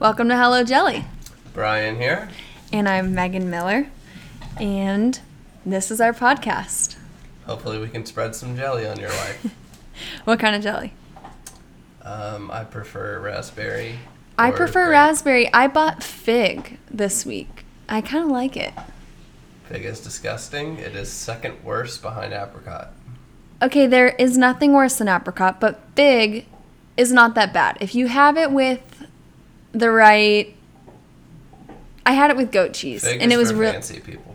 Welcome to Hello Jelly. Brian here. And I'm Megan Miller. And this is our podcast. Hopefully, we can spread some jelly on your life. What kind of jelly? um, I prefer raspberry. I prefer grape. raspberry. I bought fig this week. I kind of like it. Fig is disgusting. It is second worst behind apricot. Okay, there is nothing worse than apricot, but fig is not that bad. If you have it with the right. I had it with goat cheese, Fig and it was real. fancy people.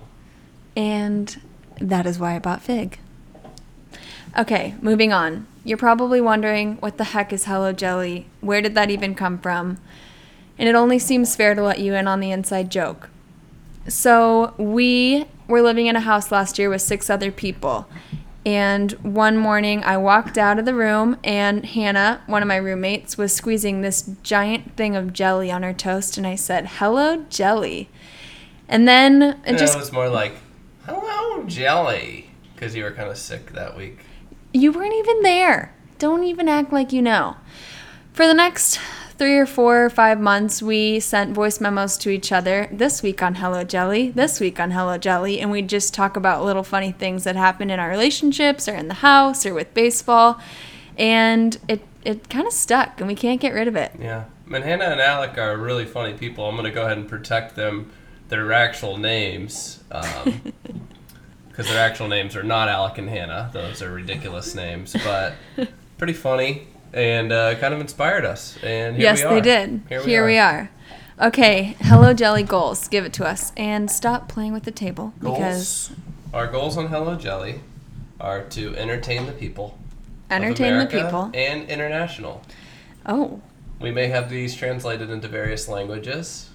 And that is why I bought fig. Okay, moving on. You're probably wondering what the heck is Hello Jelly? Where did that even come from? And it only seems fair to let you in on the inside joke. So, we were living in a house last year with six other people. And one morning I walked out of the room, and Hannah, one of my roommates, was squeezing this giant thing of jelly on her toast. And I said, Hello, jelly. And then it And just it was more like, hello, jelly. Because you were kind of sick that week. You weren't even there. Don't even act like you know. For the next three or four or five months, we sent voice memos to each other. This week on Hello Jelly, this week on Hello Jelly, and we just talk about little funny things that happen in our relationships or in the house or with baseball. And it, it kind of stuck, and we can't get rid of it. Yeah. And Hannah and Alec are really funny people. I'm going to go ahead and protect them, their actual names. Um, because their actual names are not Alec and Hannah. Those are ridiculous names. But pretty funny and uh, kind of inspired us. And here yes, we are. they did. Here we are. are. Okay, Hello Jelly goals. Give it to us. And stop playing with the table because Our goals on Hello Jelly are to entertain the people. entertain the people. And international. Oh, We may have these translated into various languages.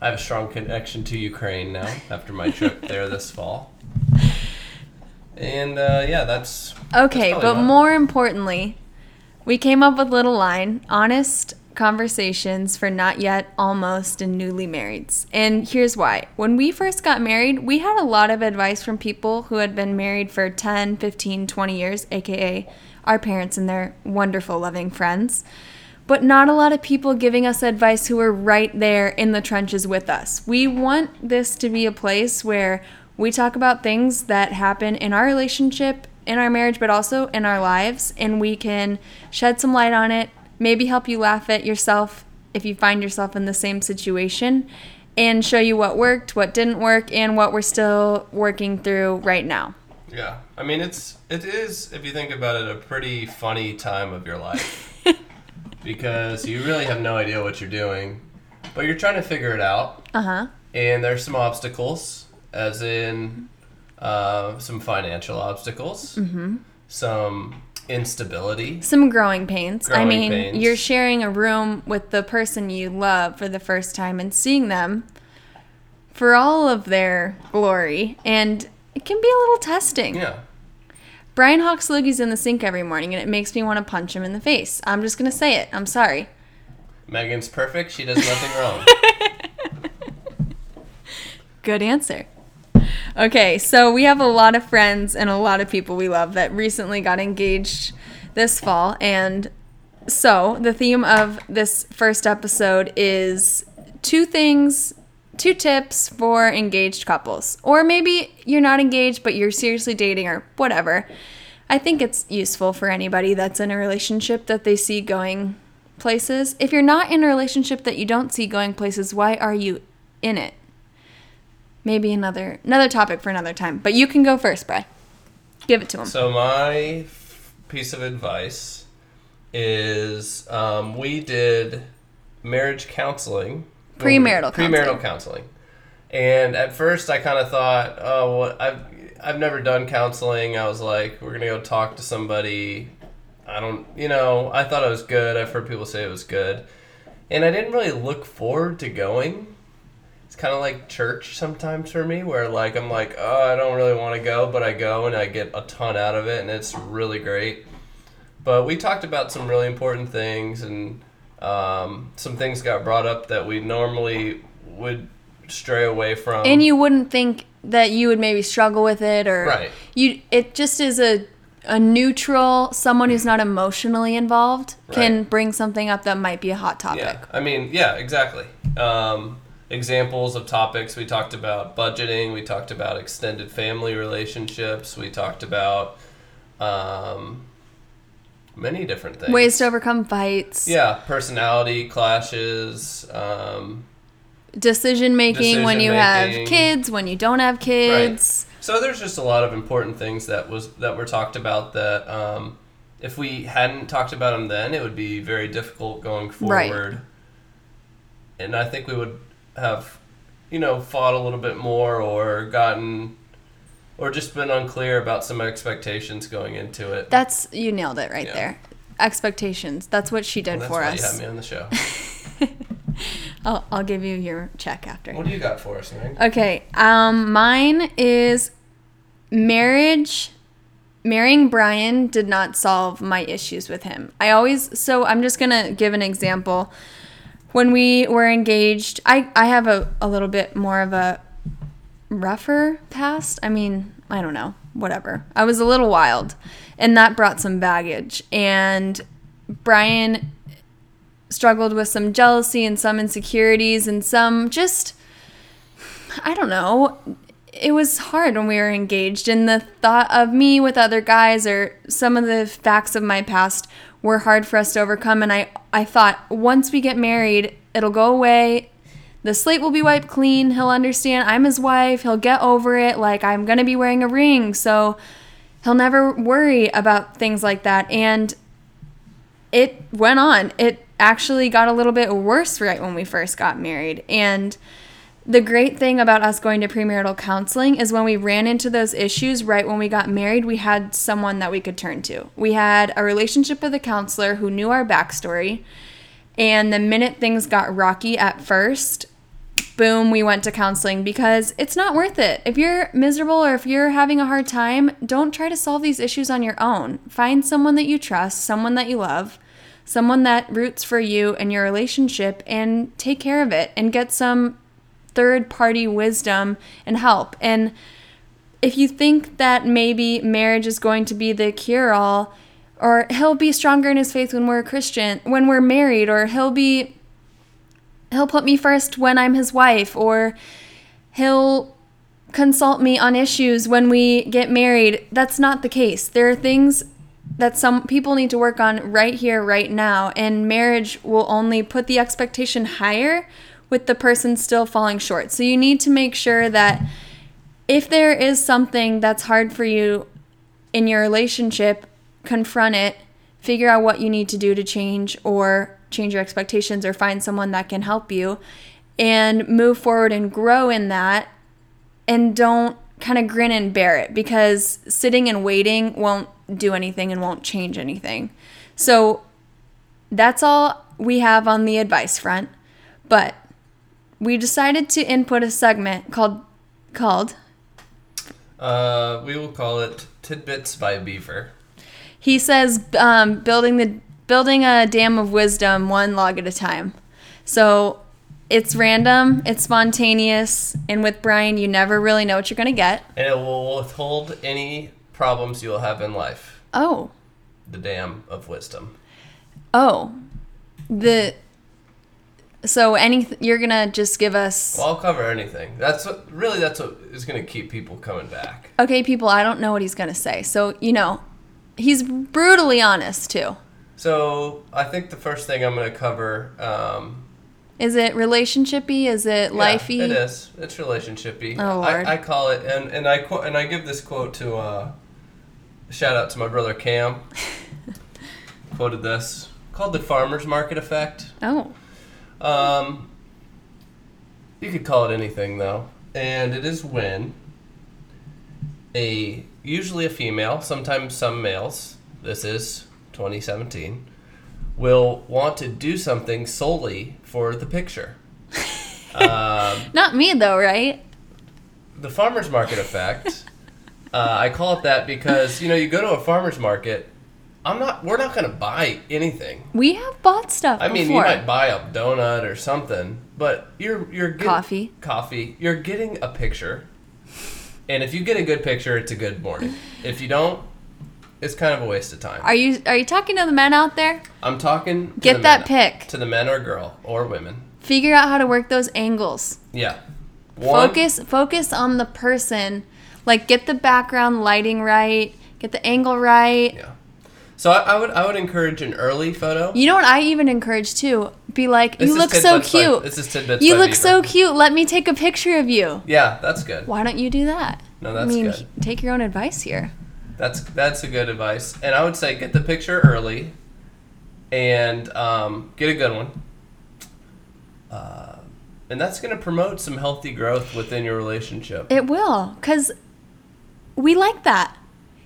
I have a strong connection to Ukraine now after my trip there this fall. And uh, yeah, that's Okay, that's but it. more importantly, we came up with little line honest conversations for not yet, almost, and newly marrieds. And here's why. When we first got married, we had a lot of advice from people who had been married for 10, 15, 20 years, aka our parents and their wonderful, loving friends. But not a lot of people giving us advice who were right there in the trenches with us. We want this to be a place where we talk about things that happen in our relationship, in our marriage, but also in our lives, and we can shed some light on it, maybe help you laugh at yourself if you find yourself in the same situation, and show you what worked, what didn't work, and what we're still working through right now. Yeah, I mean it's it is if you think about it a pretty funny time of your life because you really have no idea what you're doing, but you're trying to figure it out. Uh huh. And there's some obstacles, as in uh, some financial obstacles, Mm-hmm. some instability. Some growing pains. I mean, pains. you're sharing a room with the person you love for the first time and seeing them for all of their glory, and it can be a little testing. Yeah. Brian hawks loogies in the sink every morning, and it makes me want to punch him in the face. I'm just gonna say it. I'm sorry. Megan's perfect. She does nothing wrong. Good answer. Okay, so we have a lot of friends and a lot of people we love that recently got engaged this fall. And so the theme of this first episode is two things, two tips for engaged couples. Or maybe you're not engaged, but you're seriously dating or whatever. I think it's useful for anybody that's in a relationship that they see going places. If you're not in a relationship that you don't see going places, why are you in it? Maybe another another topic for another time. But you can go first, Brad. Give it to him. So my piece of advice is um, we did marriage counseling, Premarital premarital counseling, and at first I kind of thought, oh, well, I've I've never done counseling. I was like, we're gonna go talk to somebody. I don't, you know, I thought it was good. I've heard people say it was good, and I didn't really look forward to going. It's kind of like church sometimes for me, where like I'm like, oh, I don't really want to go, but I go and I get a ton out of it, and it's really great. But we talked about some really important things, and um, some things got brought up that we normally would stray away from. and you wouldn't think that you would maybe struggle with it or Right. you it just is a a neutral, someone who's not emotionally involved can bring something up that might be a hot topic. Yeah, I mean, yeah, exactly. Um, examples of topics we talked about budgeting, we talked about extended family relationships, we talked about um, many different things. Ways to overcome fights. yeah, personality clashes. Um, Decision making when you have kids, when you don't have kids. so there's just a lot of important things that was that were talked about that um, if we hadn't talked about them then, it would be very difficult going forward. Right. forward. And I think we would have, you know, fought a little bit more or gotten, or just been unclear about some expectations going into it. That's you nailed it right Yeah. there. Expectations. That's what she did that's for why you us. had me on the show. I'll, I'll give you your check after. what do you got for us, Meg? Okay. Um, mine is marriage. Marrying Brian did not solve my issues with him. I always so I'm just gonna give an example. When we were engaged, I I have a, a little bit more of a rougher past. I mean, I don't know, whatever. I was a little wild, and that brought some baggage. And Brian struggled with some jealousy and some insecurities and some just I don't know. It was hard when we were engaged, and the thought of me with other guys or some of the facts of my past were hard for us to overcome. And I, I thought once we get married, it'll go away. The slate will be wiped clean. He'll understand I'm his wife. He'll get over it. Like I'm going to be wearing a ring. So he'll never worry about things like that. And it went on. It actually got a little bit worse right when we first got married. And the great thing about us going to premarital counseling is when we ran into those issues right when we got married, we had someone that we could turn to. We had a relationship with a counselor who knew our backstory. And the minute things got rocky at first, boom, we went to counseling because it's not worth it. If you're miserable or if you're having a hard time, don't try to solve these issues on your own. Find someone that you trust, someone that you love, someone that roots for you and your relationship, and take care of it and get some third party wisdom and help. And if you think that maybe marriage is going to be the cure all, or he'll be stronger in his faith when we're a Christian, when we're married, or he'll be he'll put me first when I'm his wife, or he'll consult me on issues when we get married. That's not the case. There are things that some people need to work on right here, right now, and marriage will only put the expectation higher with the person still falling short. So you need to make sure that if there is something that's hard for you in your relationship, confront it, figure out what you need to do to change or change your expectations or find someone that can help you and move forward and grow in that and don't kind of grin and bear it because sitting and waiting won't do anything and won't change anything. So that's all we have on the advice front. But we decided to input a segment called called Uh, we will call it Tidbits by Beaver. he says um, building the building a dam of wisdom one log at a time. So it's random, it's spontaneous, and with Brian, you never really know what you're gonna get. And it will withhold any problems you'll have in life. Oh, The dam of wisdom. oh, the. So any you're gonna just give us Well, I'll cover anything. That's what really that's what is going to keep people coming back. okay, people. I don't know what he's gonna say, so you know, he's brutally honest too. So I think the first thing I'm going to cover. Um, Is it relationshipy? Is it yeah, lifey? it is. It's relationshipy. Oh, Lord. I, I call it, and and I quote and I give this quote to. Uh, shout out to my brother Cam. Quoted this called the farmers market effect. Oh, Um, you could call it anything though, and it is when a usually a female, sometimes some males. This is 2017. Will want to do something solely for the picture. um, not me though, right? the farmers market effect. uh, I call it that because you know you go to a farmers market. I'm not. We're not going to buy anything. We have bought stuff. I mean, before. you might buy a donut or something, but you're you're getting Coffee. Coffee. You're getting a picture, and if you get a good picture, it's a good morning. If you don't, it's kind of a waste of time. Are you are you talking to the men out there? I'm talking. To Get the that men, pic. to the men or girl or women. Figure out how to work those angles. Yeah. One, Focus focus on the person. Like get the background lighting right, get the angle right. Yeah. So I, I would I would encourage an early photo. You know what I even encourage too? Be like, This you look so tidbits by- cute. this is tidbits you look so cute. Let me take a picture of you. Yeah, that's good. Why don't you do that? No, that's I mean, good. take your own advice here. That's that's a good advice. And I would say get the picture early, and um, get a good one. Uh, and that's going to promote some healthy growth within your relationship. It will, cause we like that,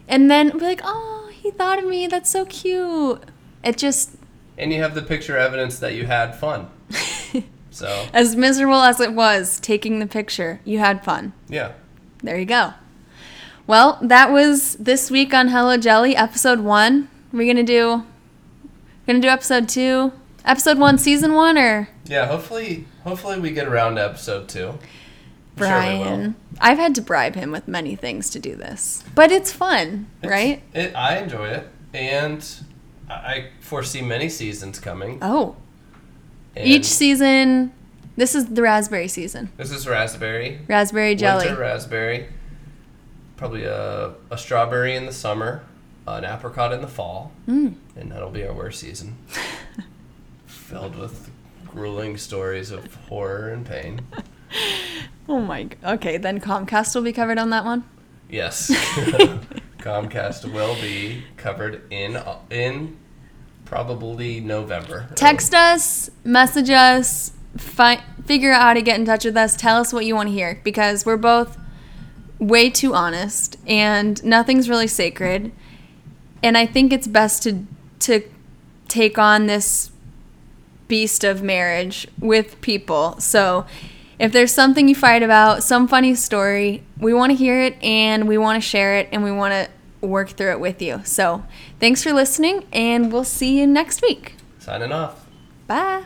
and then we're like, oh, he thought of me. That's so cute. It just And you have the picture evidence that you had fun. So as miserable as it was taking the picture, you had fun. yeah, There you go. Well, that was this week on Hello Jelly, episode one. We're gonna do, gonna do episode two, episode one, season one, or yeah. Hopefully, hopefully we get around to episode two. Brian. I've had to bribe him with many things to do this, but it's fun, It's- right? It, I enjoy it, and I foresee many seasons coming. Oh, and each season. This is the raspberry season. This is raspberry. Raspberry jelly. Winter raspberry. Probably a, a strawberry in the summer, an apricot in the fall, Mm. and that'll be our worst season. Filled with grueling stories of horror and pain. Oh my. Okay, then Comcast will be covered on that one. Yes, Comcast will be covered in in probably November. Text us, message us, fi- figure out how to get in touch with us. Tell us what you want to hear because we're both way too honest and nothing's really sacred. And I think it's best to to take on this beast of marriage with people. So if there's something you fight about, some funny story, we want to hear it and we want to share it and we want to work through it with you. So thanks for listening and we'll see you next week. Signing off. Bye.